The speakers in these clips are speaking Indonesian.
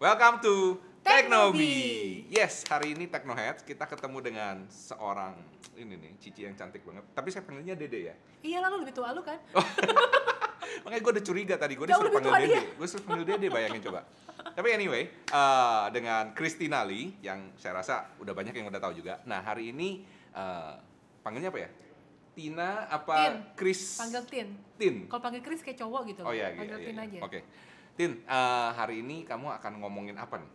Welcome to Teknobi. Yes, hari ini Teknoheads kita ketemu dengan seorang ini nih, Cici yang cantik banget. Tapi saya panggilnya Dede ya. Iya lalu lebih tua lu kan? Makanya gue udah curiga tadi, gue disuruh panggil Dede. dia. Gue suruh panggil Dede, bayangin coba. Tapi anyway, eh, dengan Christina Lee yang saya rasa udah banyak yang udah tahu juga. Nah hari ini eh, panggilnya apa ya? Tina apa Tin. Chris? Panggil Tin. Tin. Kalau panggil Chris kayak cowok gitu Oh loh. iya, iya, Panggil iya, Tin iya. aja. Oke. Tin, eh, hari ini kamu akan ngomongin apa nih?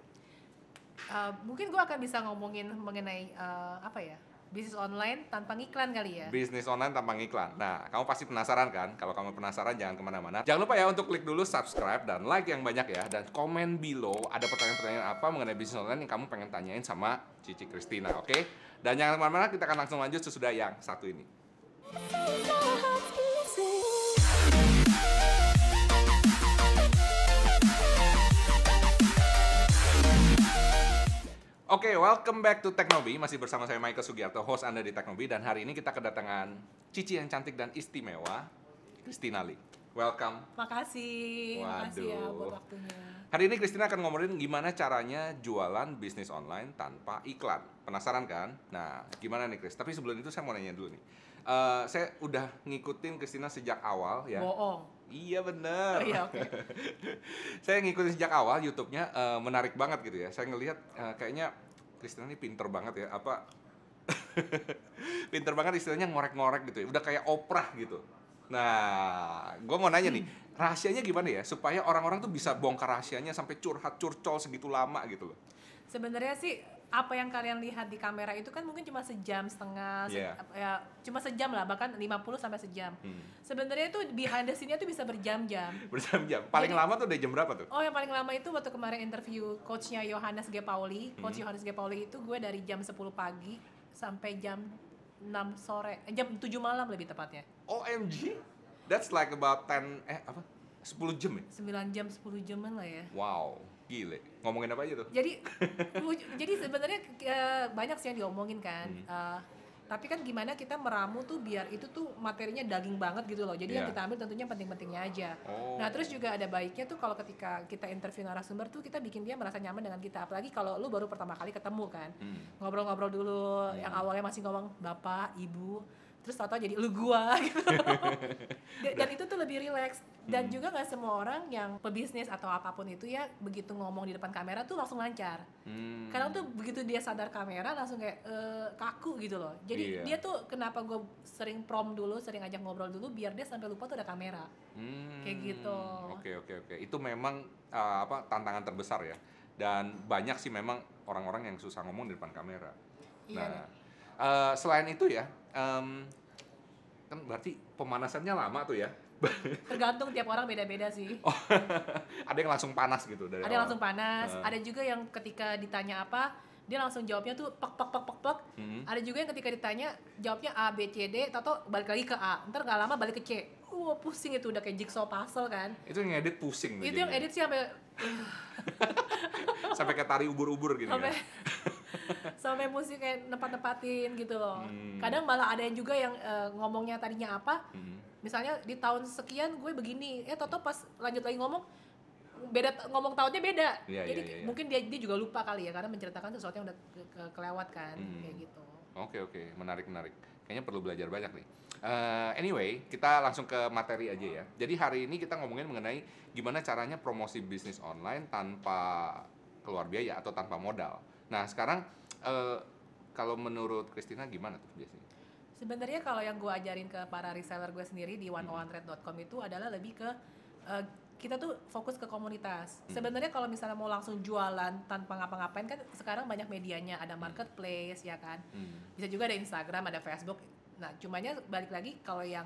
Uh, mungkin gua akan bisa ngomongin mengenai uh, apa ya? Bisnis online tanpa ngiklan kali ya. Bisnis online tanpa iklan. Nah, kamu pasti penasaran kan? Kalau kamu penasaran, jangan ke mana-mana. Jangan lupa ya untuk klik dulu subscribe dan like yang banyak ya. Dan komen below ada pertanyaan-pertanyaan apa mengenai bisnis online yang kamu pengen tanyain sama Cici Christina, oke? Dan jangan ke mana-mana, kita akan langsung lanjut sesudah yang satu ini. Oke, welcome back to Teknobi. Masih bersama saya Michael Sugiarto, host Anda di Teknobi. Dan hari ini kita kedatangan Cici yang cantik dan istimewa, Christina Lee. Welcome. Makasih, makasih ya Waduh. buat waktunya. Hari ini Christina akan ngomongin gimana caranya jualan bisnis online tanpa iklan. Penasaran kan? Nah, gimana nih Chris? Tapi sebelum itu saya mau nanya dulu nih. Eh, saya udah ngikutin Christina sejak awal ya. Bohong. Iya bener. Oh, iya, oke. saya ngikutin sejak awal YouTube-nya eh, menarik banget gitu ya. Saya ngelihat eh, kayaknya Christina ini pinter banget ya. Apa pinter banget istilahnya ngorek-ngorek gitu ya. Udah kayak Oprah gitu. Nah, gue mau nanya nih, rahasianya gimana ya supaya orang-orang tuh bisa bongkar rahasianya sampai curhat curcol segitu lama gitu loh. Sebenarnya sih apa yang kalian lihat di kamera itu kan mungkin cuma sejam setengah, se- Iya. ya cuma sejam lah bahkan 50 sampai sejam. Hmm. Sebenarnya itu behind the scene-nya tuh bisa berjam-jam. Berjam-jam. Paling Jadi- lama tuh dari jam berapa tuh? Oh yang paling lama itu waktu kemarin interview coachnya Yohanes G. Pauli Hmm. Coach Yohanes G. Pauli itu gue dari jam 10 pagi sampai jam 6 sore, eh, jam 7 malam lebih tepatnya OMG. That's like about 10 eh apa? 10 jam ya? 9 jam, 10 jaman lah ya Wow, gile. Ngomongin apa aja tuh? Jadi jadi sebenarnya banyak sih yang diomongin kan Hmm. Eh, tapi kan gimana kita meramu tuh biar itu tuh materinya daging banget gitu loh jadi yang Iya. kita ambil tentunya penting-pentingnya aja Oh. Nah terus juga ada baiknya tuh kalau ketika kita interview narasumber tuh kita bikin dia merasa nyaman dengan kita apalagi kalau lu baru pertama kali ketemu kan Hmm. ngobrol-ngobrol dulu Hmm. yang awalnya masih ngomong bapak ibu terus tau jadi lu gua gitu dan, dan itu tuh lebih rileks dan Hmm. juga nggak semua orang yang pebisnis atau apa pun itu ya begitu ngomong di depan kamera tuh langsung lancar Hmm. kadang tuh begitu dia sadar kamera langsung kayak eh, kaku gitu loh jadi Iya. dia tuh kenapa gue sering prom dulu sering ajak ngobrol dulu biar dia sampai lupa tuh ada kamera Hmm, Kayak gitu. Oke oke oke. Itu memang uh, apa tantangan terbesar ya. Dan banyak sih memang orang-orang yang susah ngomong di depan kamera. Iya. Nah, uh, selain itu ya, um, kan berarti pemanasannya lama tuh ya. tergantung tiap orang beda-beda sih Oh, ada yang langsung panas gitu dari ada yang langsung panas Heeh. ada juga yang ketika ditanya apa dia langsung jawabnya tuh pek pek pek pek pek Hmm. ada juga yang ketika ditanya jawabnya A B C D atau balik lagi ke A ntar nggak lama balik ke C wah pusing itu udah kayak jigsaw puzzle kan Itu yang edit pusing. itu yang edit sih sampai Sampai kayak tari ubur-ubur gini sampai ya. sampai musik kayak nepat-nepatin gitu loh Hmm. kadang malah ada yang juga yang eh, ngomongnya tadinya apa Hmm. misalnya di tahun sekian gue begini eh toto pas lanjut lagi ngomong beda ngomong tahunnya beda Iya, jadi iya, iya, iya. mungkin dia dia juga lupa kali ya karena menceritakan sesuatu yang udah ke- ke- kelewat kan Hmm. kayak gitu Oke oke, menarik menarik. Kayaknya perlu belajar banyak nih. Eh, anyway, kita langsung ke materi aja ya. Jadi hari ini kita ngomongin mengenai gimana caranya promosi bisnis online tanpa keluar biaya atau tanpa modal. Nah sekarang eh, kalau menurut Christina gimana tuh biasanya? sebenarnya kalau yang gue ajarin ke para reseller gue sendiri di Hmm. 101thread.com itu adalah lebih ke eh, kita tuh fokus ke komunitas. Hmm. Sebenarnya kalau misalnya mau langsung jualan tanpa ngapa-ngapain kan sekarang banyak medianya, ada marketplace ya kan. Hmm. bisa juga ada Instagram ada Facebook nah cumanya balik lagi kalau yang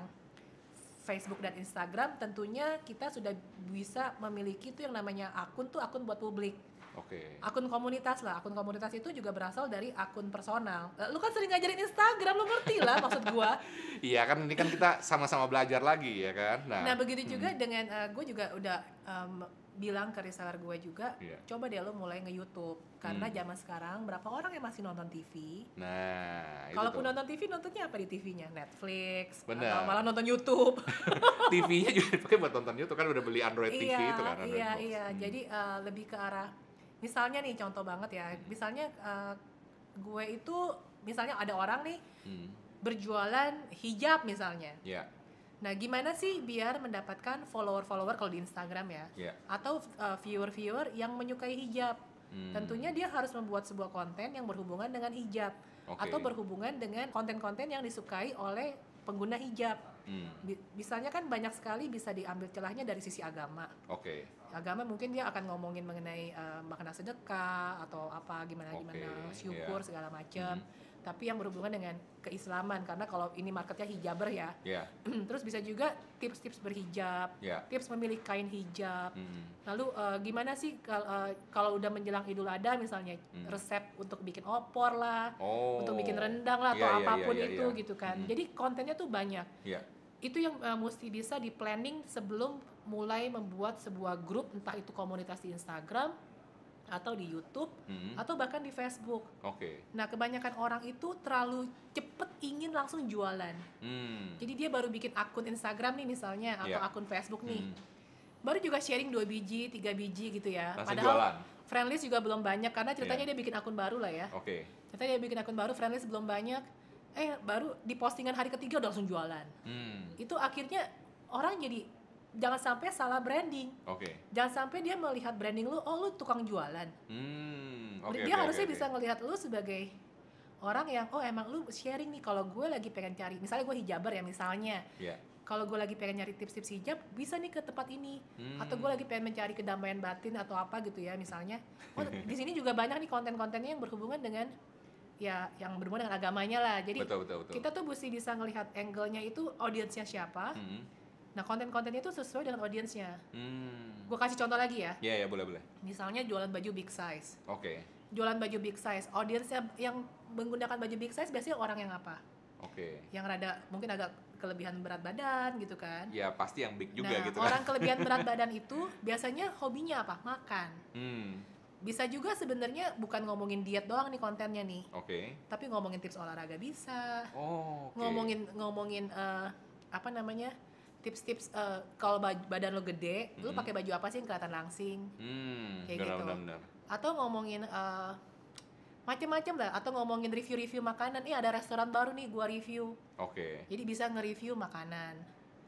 Facebook dan Instagram tentunya kita sudah bisa memiliki itu yang namanya akun tuh akun buat publik Oke. akun komunitas lah akun komunitas itu juga berasal dari akun personal Eh, lu kan sering ngajarin Instagram lu ngerti lah maksud gua Iya kan ini kan kita sama-sama belajar lagi ya kan. Nah, nah begitu hmm. juga dengan gue juga udah em, bilang ke reseller gue juga Iya. coba deh lo mulai nge YouTube karena Hmm. zaman sekarang berapa orang yang masih nonton TV Nah, Kalaupun nonton TV nontonnya apa di TV-nya? Netflix Bener. atau malah nonton YouTube. TV-nya juga dipakai buat nonton YouTube kan udah beli Android TV iya, itu kan Android iya, Box. iya. Hmm. Jadi eh, lebih ke arah misalnya nih contoh banget ya misalnya eh, gue itu misalnya ada orang nih Hmm. berjualan hijab misalnya Ya, nah gimana sih biar mendapatkan follower-follower kalau di Instagram ya ya. atau eh, viewer-viewer yang menyukai hijab Hmm. tentunya dia harus membuat sebuah konten yang berhubungan dengan hijab Oke. atau berhubungan dengan konten-konten yang disukai oleh pengguna hijab Hmm. Misalnya kan banyak sekali bisa diambil celahnya dari sisi agama Oke. Agama mungkin dia akan ngomongin mengenai eh, makna sedekah atau apa gimana gimana Oke, syukur iya. segala macam Hmm. tapi yang berhubungan dengan keislaman karena kalau ini marketnya hijaber ya Ya, terus bisa juga tips-tips berhijab ya. tips memilih kain hijab Hmm. lalu eh, gimana sih eh, kalau udah menjelang idul adha misalnya Hmm. resep untuk bikin opor lah Oh. untuk bikin rendang lah atau Iya, iya, apa pun iya, itu iya. gitu kan Hmm. jadi kontennya tuh banyak Ya. itu yang eh, mesti bisa di planning sebelum mulai membuat sebuah grup entah itu komunitas di Instagram atau di YouTube Hmm. atau bahkan di Facebook. Oke. Nah kebanyakan orang itu terlalu cepet ingin langsung jualan. Hmm. Jadi dia baru bikin akun Instagram nih misalnya atau Iya. akun Facebook nih, Hmm. baru juga sharing dua biji, tiga biji gitu ya. Langsung Padahal jualan. friend list juga belum banyak karena ceritanya Iya. dia bikin akun baru lah ya. Oke. Ceritanya dia bikin akun baru, friend list belum banyak. Eh baru di postingan hari ketiga udah langsung jualan. Hmm. itu akhirnya orang jadi jangan sampai salah branding Oke. jangan sampai dia melihat branding lu oh lu tukang jualan Hmm. Oke. dia oke, harusnya oke, bisa oke. ngelihat lu sebagai orang yang oh emang lu sharing nih kalau gue lagi pengen cari misalnya gue hijaber ya misalnya Ya. kalau gue lagi pengen nyari tips-tips hijab bisa nih ke tempat ini Hmm. atau gue lagi pengen mencari kedamaian batin atau apa gitu ya misalnya oh di sini juga banyak nih konten-kontennya yang berhubungan dengan ya yang berhubungan dengan agamanya lah jadi Betul betul betul. kita tuh mesti bisa ngelihat angle-nya itu audiensnya siapa Hmm. Nah, konten-kontennya itu sesuai dengan audiensnya. Hmm. Gue kasih contoh lagi ya. Ya ya boleh boleh. Misalnya jualan baju big size. Oke. Jualan baju big size. Audiensnya yang menggunakan baju big size biasanya orang yang apa? Oke. Yang rada mungkin agak kelebihan berat badan gitu kan. Ya pasti yang big juga nah, gitu kan. orang kelebihan berat badan itu biasanya hobinya apa? Makan. Hmm. Bisa juga sebenarnya bukan ngomongin diet doang nih kontennya nih, Oke. tapi ngomongin tips olahraga bisa. Oh. oke. Ngomongin ngomongin eh, apa namanya? Tips-tips eh, kalau badan lo gede, lo Mhm. pakai baju apa sih yang kelihatan langsing? Hmm. Kayak benar, gitu. benar, benar. atau ngomongin eh, macem-macem lah atau ngomongin review-review makanan ini ada restoran baru nih gua review Oke. jadi bisa nge-review makanan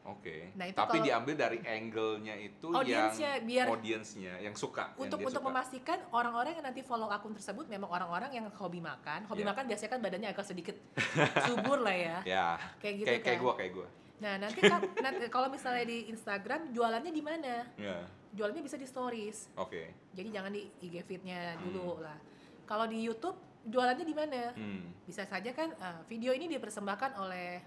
Oke. Nah, itu Tapi kalau- diambil dari angle-nya itu Audiensnya, yang biar- audiensnya yang suka. yang untuk dia untuk suka. memastikan orang-orang yang nanti follow akun tersebut memang orang-orang yang hobi makan hobi Iya. makan biasanya kan badannya agak sedikit subur lah ya Ya. kayak gitu kayak kan kayak gua kayak gua. Nah nanti kan nanti kalau misalnya di Instagram jualannya di mana Ya. jualannya bisa di stories Oke. jadi jangan di IG feed-nya Hmm. dulu lah kalau di YouTube jualannya di mana Hmm. bisa saja kan eh, video ini dipersembahkan oleh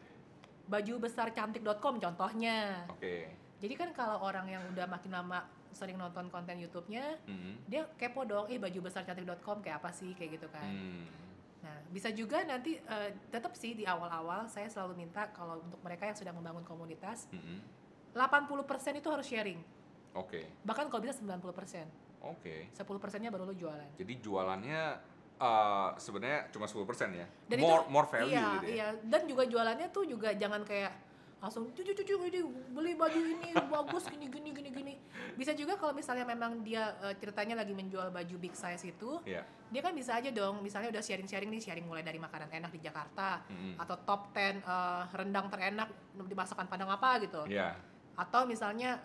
baju besar cantik.com contohnya Oke. jadi kan kalau orang yang udah makin lama sering nonton konten YouTube-nya Hmm. dia kepo dong eh baju besar cantik.com kayak apa sih kayak gitu kan Hmm. Nah bisa juga nanti eh, tetap sih di awal-awal saya selalu minta kalau untuk mereka yang sedang membangun komunitas Hmm. 80% itu harus sharing Oke. bahkan kalau bisa 90% Oke. 10 persennya baru lo jualan Jadi jualannya eh, sebenarnya cuma 10% ya. Dan more itu- more value iya, gitu ya. Iya, dan juga jualannya tuh juga jangan kayak langsung cucu cucu ini beli baju ini bagus gini gini gini gini. Bisa juga kalau misalnya memang dia eh, ceritanya lagi menjual baju big size itu, Iya. dia kan bisa aja dong misalnya udah sharing-sharing nih, sharing mulai dari makanan enak di Jakarta Hmm. atau top 10 eh, rendang terenak di masakan Padang apa gitu. Iya. Atau misalnya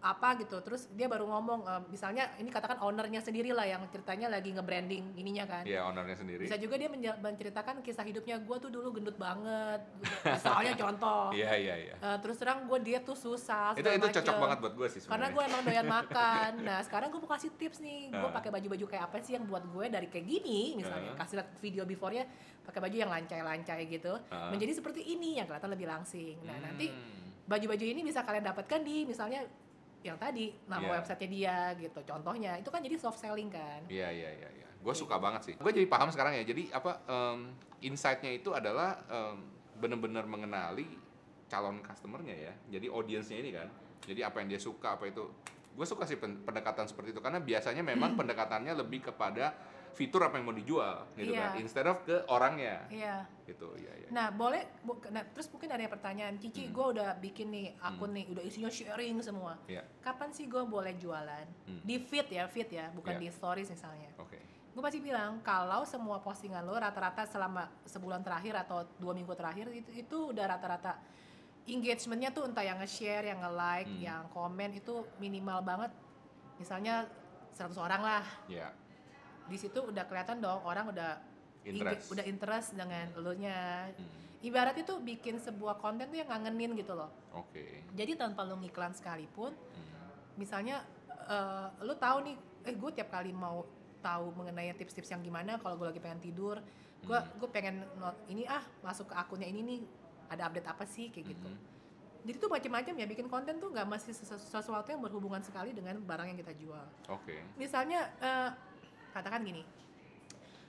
apa gitu terus dia baru ngomong eh, misalnya ini katakan ownernya sendiri lah yang ceritanya lagi nge-branding ininya kan Iya, ownernya sendiri. bisa juga dia menceritakan kisah hidupnya gue tuh dulu gendut banget misalnya contoh Iya, iya, iya. Eh, terus terang gue diet tuh susah Itu itu cocok macem. banget buat gue sih karena sebenarnya. gue emang doyan makan nah sekarang gue mau kasih tips nih gue Ah. pakai baju-baju kayak apa sih yang buat gue dari kayak gini misalnya Ah. kasih lihat video before-nya pakai baju yang lancai-lancai gitu Ah. menjadi seperti ini yang kelihatan lebih langsing nah nanti Hmm. baju-baju ini bisa kalian dapatkan di misalnya yang tadi nama Iya. websitenya dia gitu contohnya itu kan jadi soft selling kan Iya iya iya. iya. Gue suka banget sih. Gue jadi paham sekarang ya. Jadi apa em, insight-nya itu adalah em, bener-bener mengenali calon customernya ya. Jadi audiensnya ini kan. Jadi apa yang dia suka apa itu. Gue suka sih pen- pendekatan seperti itu karena biasanya memang pendekatannya lebih kepada fitur apa yang mau dijual gitu Iya. kan instead of ke orangnya Iya. gitu ya ya Nah, boleh bu- nah, terus mungkin ada yang pertanyaan, Cici, Hmm. gue udah bikin nih akun nih, udah isinya sharing semua. Iya. Kapan sih gue boleh jualan? Hmm. Di feed ya, feed ya, bukan Iya. di stories misalnya. oke Gue pasti bilang kalau semua postingan lo rata-rata selama sebulan terakhir atau dua minggu terakhir itu itu udah rata-rata engagementnya tuh entah yang nge-share, yang nge-like, Hmm. yang komen itu minimal banget. Misalnya 100 orang lah. ya Di situ udah kelihatan dong orang udah interest udah interest dengan lo nya. Hmm, Ibarat itu bikin sebuah konten tuh yang ngangenin gitu loh. oke Jadi tanpa lo ngiklan sekalipun, Hmm, misalnya eh, lo tahu nih, eh gue tiap kali mau tahu mengenai tips-tips yang gimana kalau gue lagi pengen tidur, gue Hmm. gue pengen not ini ah masuk ke akunnya ini nih ada update apa sih kayak gitu. mhm, Jadi tuh macam-macam ya bikin konten tuh nggak masih sesu- sesuatu yang berhubungan sekali dengan barang yang kita jual. oke Misalnya eh, katakan gini,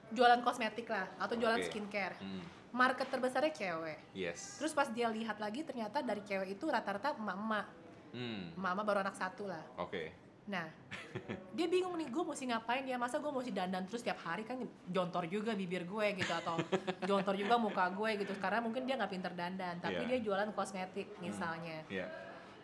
jualan kosmetik lah atau jualan skincare, Hmm, market terbesarnya cewek. yes Terus pas dia lihat lagi ternyata dari cewek itu rata-rata emak-emak, Hmm, emak-emak baru anak satu lah. oke Nah, dia bingung nih, gue mesti ngapain ya? Masa gue mesti dandan terus tiap hari kan jontor juga bibir gue gitu atau jontor juga muka gue gitu. Karena mungkin dia nggak pinter dandan, tapi Iya. dia jualan kosmetik misalnya. ya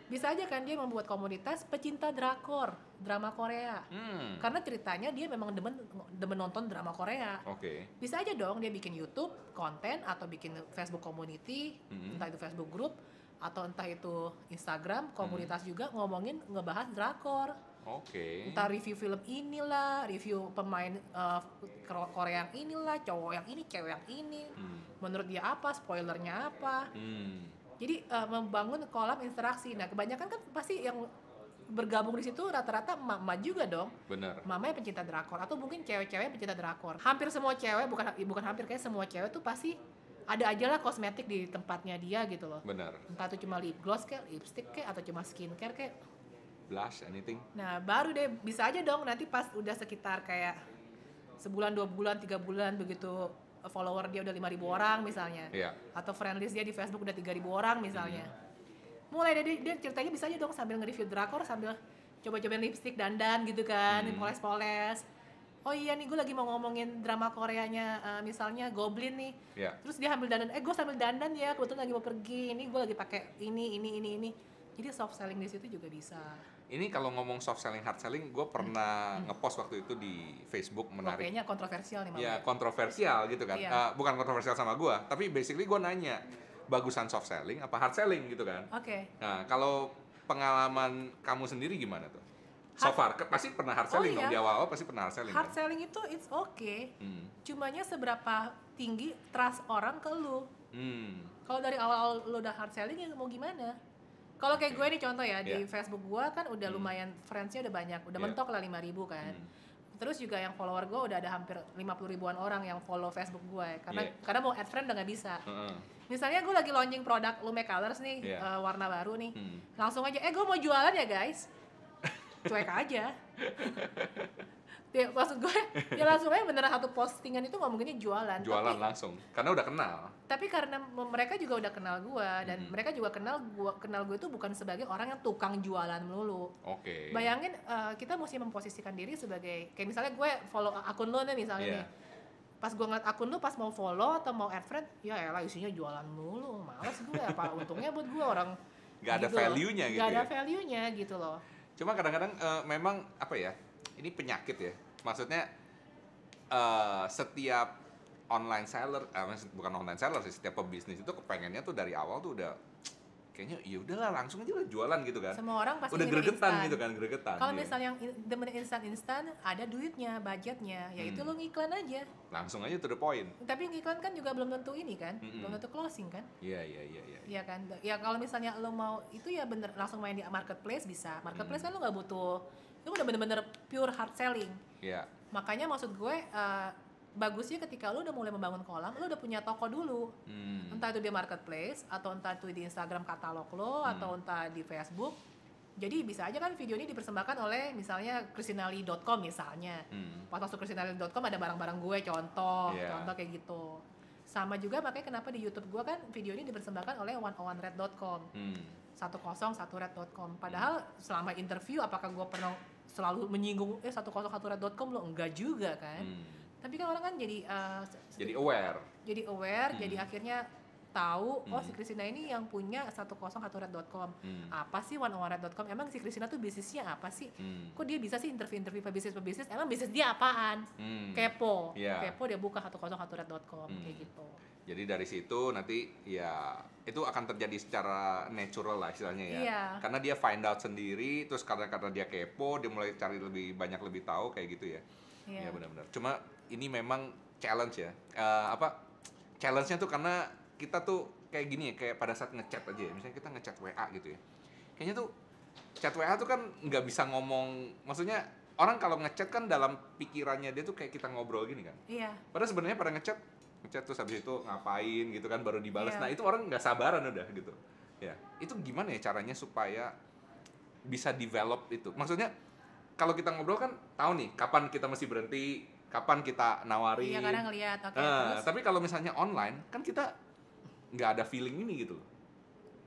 Bisa aja kan dia membuat komunitas pecinta drakor, drama Korea. Hmm, Karena ceritanya dia memang demen demen nonton drama Korea. oke Bisa aja dong dia bikin YouTube konten atau bikin Facebook community, Mhm. entah itu Facebook group atau entah itu Instagram komunitas Hmm. juga ngomongin ngebahas drakor oke entah review film inilah, review pemain Kor- Korea yang inilah, cowok yang ini, cewek yang ini. Hmm, Menurut dia apa, spoilernya apa. hmm, Jadi eh, membangun kolam interaksi. Nah, kebanyakan kan pasti yang bergabung di situ rata-rata emak-emak juga dong. bener Mama yang pencinta drakor atau mungkin cewek-cewek pencinta drakor. Hampir semua cewek bukan bukan hampir kayak semua cewek tuh pasti ada aja lah kosmetik di tempatnya dia gitu loh. bener Entah itu cuma lip gloss kayak, lipstick kayak atau cuma skincare kayak blush anything Nah baru deh bisa aja dong nanti pas udah sekitar kayak sebulan dua bulan tiga bulan begitu follower dia udah 5000 orang misalnya Iya. atau friend list dia di Facebook udah 3000 orang misalnya mulai dari dia ceritanya bisa aja dong sambil nge-review drakor sambil coba-cobain lipstick dandan gitu kan Hmm. poles-poles oh iya nih gue lagi mau ngomongin drama Koreanya eh, misalnya Goblin nih Iya. terus dia ambil dandan eh gue sambil dandan ya kebetulan lagi mau pergi ini gue lagi pakai ini ini ini ini jadi soft selling di situ juga bisa Ini kalau ngomong soft selling, hard selling, gue pernah ngepost waktu itu di Facebook Wah, menarik. kayaknya kontroversial nih Mama. Ya kontroversial gitu kan. Iya. Eh, bukan kontroversial sama gue, tapi basically gue nanya bagusan soft selling apa hard selling gitu kan. Oke. Nah kalau pengalaman kamu sendiri gimana tuh? So far, pasti pernah hard Oh, selling dong iya. di awal-awal pasti pernah hard selling Hard kan? selling itu it's okay. Hmm. Cumanya seberapa tinggi trust orang ke lu. Hmm. Kalau dari awal-awal lu udah hard selling ya mau gimana? Kalau kayak gue nih contoh ya di Iya. Facebook gue kan udah Hmm. lumayan friendsnya udah banyak, udah Iya. mentok lah 5000 kan. Hmm. Terus juga yang follower gue udah ada hampir 50 ribuan orang yang follow Facebook gue karena Iya. karena mau add friend udah nggak bisa. Heeh. Misalnya gue lagi launching produk Lume Colors nih Iya. eh, warna baru nih, Hmm. langsung aja eh gue mau jualan ya guys, cuek aja. ya, maksud gue ya langsung aja beneran satu postingan itu ngomonginnya jualan. Jualan Tapi, langsung, karena udah kenal. tapi karena mereka juga udah kenal gue dan Mhm. mereka juga kenal gua kenal gue itu bukan sebagai orang yang tukang jualan melulu. Oke. Bayangin eh, kita mesti memposisikan diri sebagai kayak misalnya gue follow akun lo nih misalnya Iya. nih. Pas gue ngeliat akun lu pas mau follow atau mau add friend, ya elah isinya jualan mulu, males gue apa untungnya buat gue orang Gak ada gitu value-nya gitu Gak ada ya. value-nya gitu loh. Cuma kadang-kadang eh, memang apa ya? Ini penyakit ya. Maksudnya eh, setiap online seller, maksud- bukan online seller sih, setiap pebisnis itu kepengennya tuh dari awal tuh udah kayaknya ya udahlah langsung aja lah jualan gitu kan. Semua orang pasti Udah gregetan instan. gitu kan, gregetan. Kalau iya. misalnya yang demen instan-instan, ada duitnya, budgetnya, yaitu Hmm. lu ngiklan aja. langsung aja to the point. Tapi ngiklan kan juga belum tentu ini kan, Mm-mm. belum tentu closing kan. Iya, iya, iya, iya. Iya kan, ya kalau misalnya lo mau itu ya bener langsung main di marketplace bisa. Marketplace Hmm. kan lo nggak butuh, itu udah bener-bener pure hard selling. Iya. Makanya maksud gue eh, bagusnya ketika lo udah mulai membangun kolam, lo udah punya toko dulu. Hmm. Entah itu di marketplace atau entah itu di Instagram katalog lo Hmm. atau entah di Facebook. Jadi bisa aja kan video ini dipersembahkan oleh misalnya kristinali.com misalnya. Hmm. Pas masuk kristinali.com ada barang-barang gue contoh, Iya. contoh kayak gitu. Sama juga makanya kenapa di YouTube gue kan video ini dipersembahkan oleh 101red.com. Hmm. 101red.com. Padahal selama interview apakah gue pernah selalu menyinggung eh 101red.com lo enggak juga kan. Hmm. Tapi kan orang kan jadi uh, Jadi aware. jadi aware, Hmm. jadi akhirnya tahu oh si Hmm. Christina ini yang punya 101red.com. Hmm. Apa sih 101red.com? Emang si Christina tuh bisnisnya apa sih? Hmm. Kok dia bisa sih interview-interview pebisnis-pebisnis? Emang bisnis dia apaan? Hmm. Kepo. Iya. Kepo dia buka 101red.com Hmm. kayak gitu. Jadi dari situ nanti ya itu akan terjadi secara natural lah istilahnya ya. Iya. Karena dia find out sendiri, terus karena karena dia kepo, dia mulai cari lebih banyak lebih tahu kayak gitu ya. Iya. Ya benar-benar. Cuma ini memang challenge ya. Eh, apa? Challenge-nya tuh karena kita tuh kayak gini ya, kayak pada saat ngechat aja ya. Misalnya kita ngechat WA gitu ya. Kayaknya tuh chat WA tuh kan nggak bisa ngomong. Maksudnya orang kalau ngechat kan dalam pikirannya dia tuh kayak kita ngobrol gini kan. Iya. Padahal sebenarnya pada ngechat, ngechat terus habis itu ngapain gitu kan baru dibalas. Iya. Nah itu orang nggak sabaran udah gitu. Ya itu gimana ya caranya supaya bisa develop itu? Maksudnya kalau kita ngobrol kan tahu nih kapan kita mesti berhenti, kapan kita nawarin. Iya kadang ngeliat oke Nah, terus tapi kalau misalnya online kan kita nggak ada feeling ini gitu.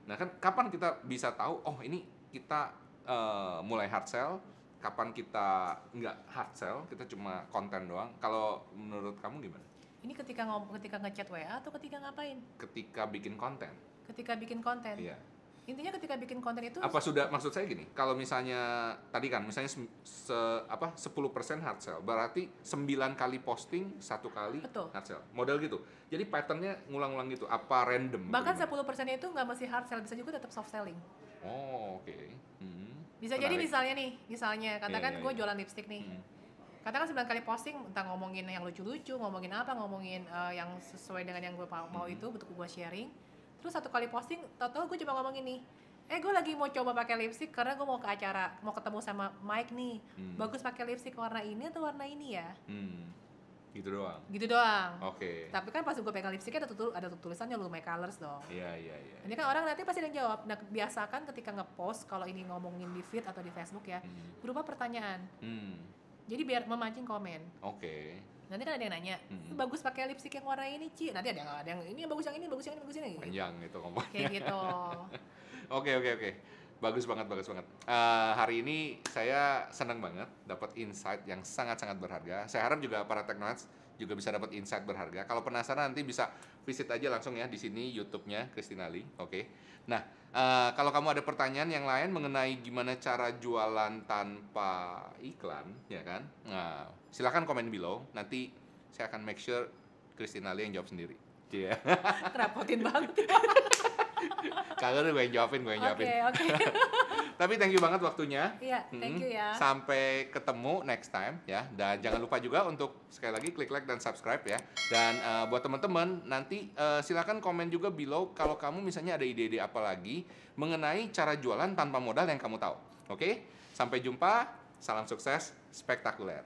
Nah kan kapan kita bisa tahu oh ini kita eh, mulai hard sell, kapan kita nggak hard sell, kita cuma konten doang. Kalau menurut kamu gimana? Ini ketika ngomong ketika ngechat WA atau ketika ngapain? Ketika bikin konten, Ketika bikin konten. iya. Intinya ketika bikin konten itu Apa sudah maksud saya gini? Kalau misalnya tadi kan misalnya sem- se, apa 10% hard sell, berarti 9 kali posting satu kali Betul. hard sell. Model gitu. Jadi patternnya ngulang-ngulang gitu. Apa random? bahkan Atau 10% itu nggak mesti hard sell bisa juga tetap soft selling. Oh oke. Hmm. Bisa jadi Menarik. misalnya nih, misalnya katakan iya, gue iya. jualan lipstick nih. Hmm. Katakan 9 kali posting entah ngomongin yang lucu-lucu, ngomongin apa, ngomongin eh, yang sesuai dengan yang gue mau, mau itu untuk gue sharing. Terus satu kali posting, tau-tau gue cuma ngomongin nih, eh gue lagi mau coba pakai lipstick karena gue mau ke acara, mau ketemu sama Mike nih. Hmm. Bagus pakai lipstick warna ini atau warna ini ya? Hmm. Gitu doang. Gitu doang. Oke. Tapi kan pas gue pegang lipsticknya ada, tutul, ada tulisannya lu my colors dong. Iya iya iya. Ini kan orang nanti pasti ada yang jawab. Nah, biasakan ketika ngepost kalau ini ngomongin di feed atau di Facebook ya, Hmm. berupa pertanyaan. Hmm. Jadi biar memancing komen. Oke. Nanti kan ada yang nanya, Hmm. bagus pakai lipstick yang warna ini, Ci. Nanti ada yang ada yang ini yang bagus yang ini, bagus yang ini, bagus yang ini. Panjang itu ngomong. Kayak gitu. Oke oke oke. Bagus banget bagus banget. Eh, hari ini saya senang banget dapat insight yang sangat-sangat berharga. Saya harap juga para Technoheads juga bisa dapat insight berharga. Kalau penasaran nanti bisa visit aja langsung ya di sini YouTube-nya Christina Lee. Oke. Nah, eh, kalau kamu ada pertanyaan yang lain mengenai gimana cara jualan tanpa iklan, ya kan? Nah, silakan komen below. Nanti saya akan make sure Christina Lee yang jawab sendiri. Iya. Kerapotin banget. Kagak gue yang jawabin, gue yang Oke, jawabin. oke. Tapi thank you banget waktunya. Iya, thank Mm-mm. you ya. Sampai ketemu next time ya. Dan jangan lupa juga untuk sekali lagi klik like dan subscribe ya. Dan eh, buat teman-teman nanti eh, silakan komen juga below kalau kamu misalnya ada ide-ide apa lagi mengenai cara jualan tanpa modal yang kamu tahu. Oke? Sampai jumpa. Salam sukses spektakuler.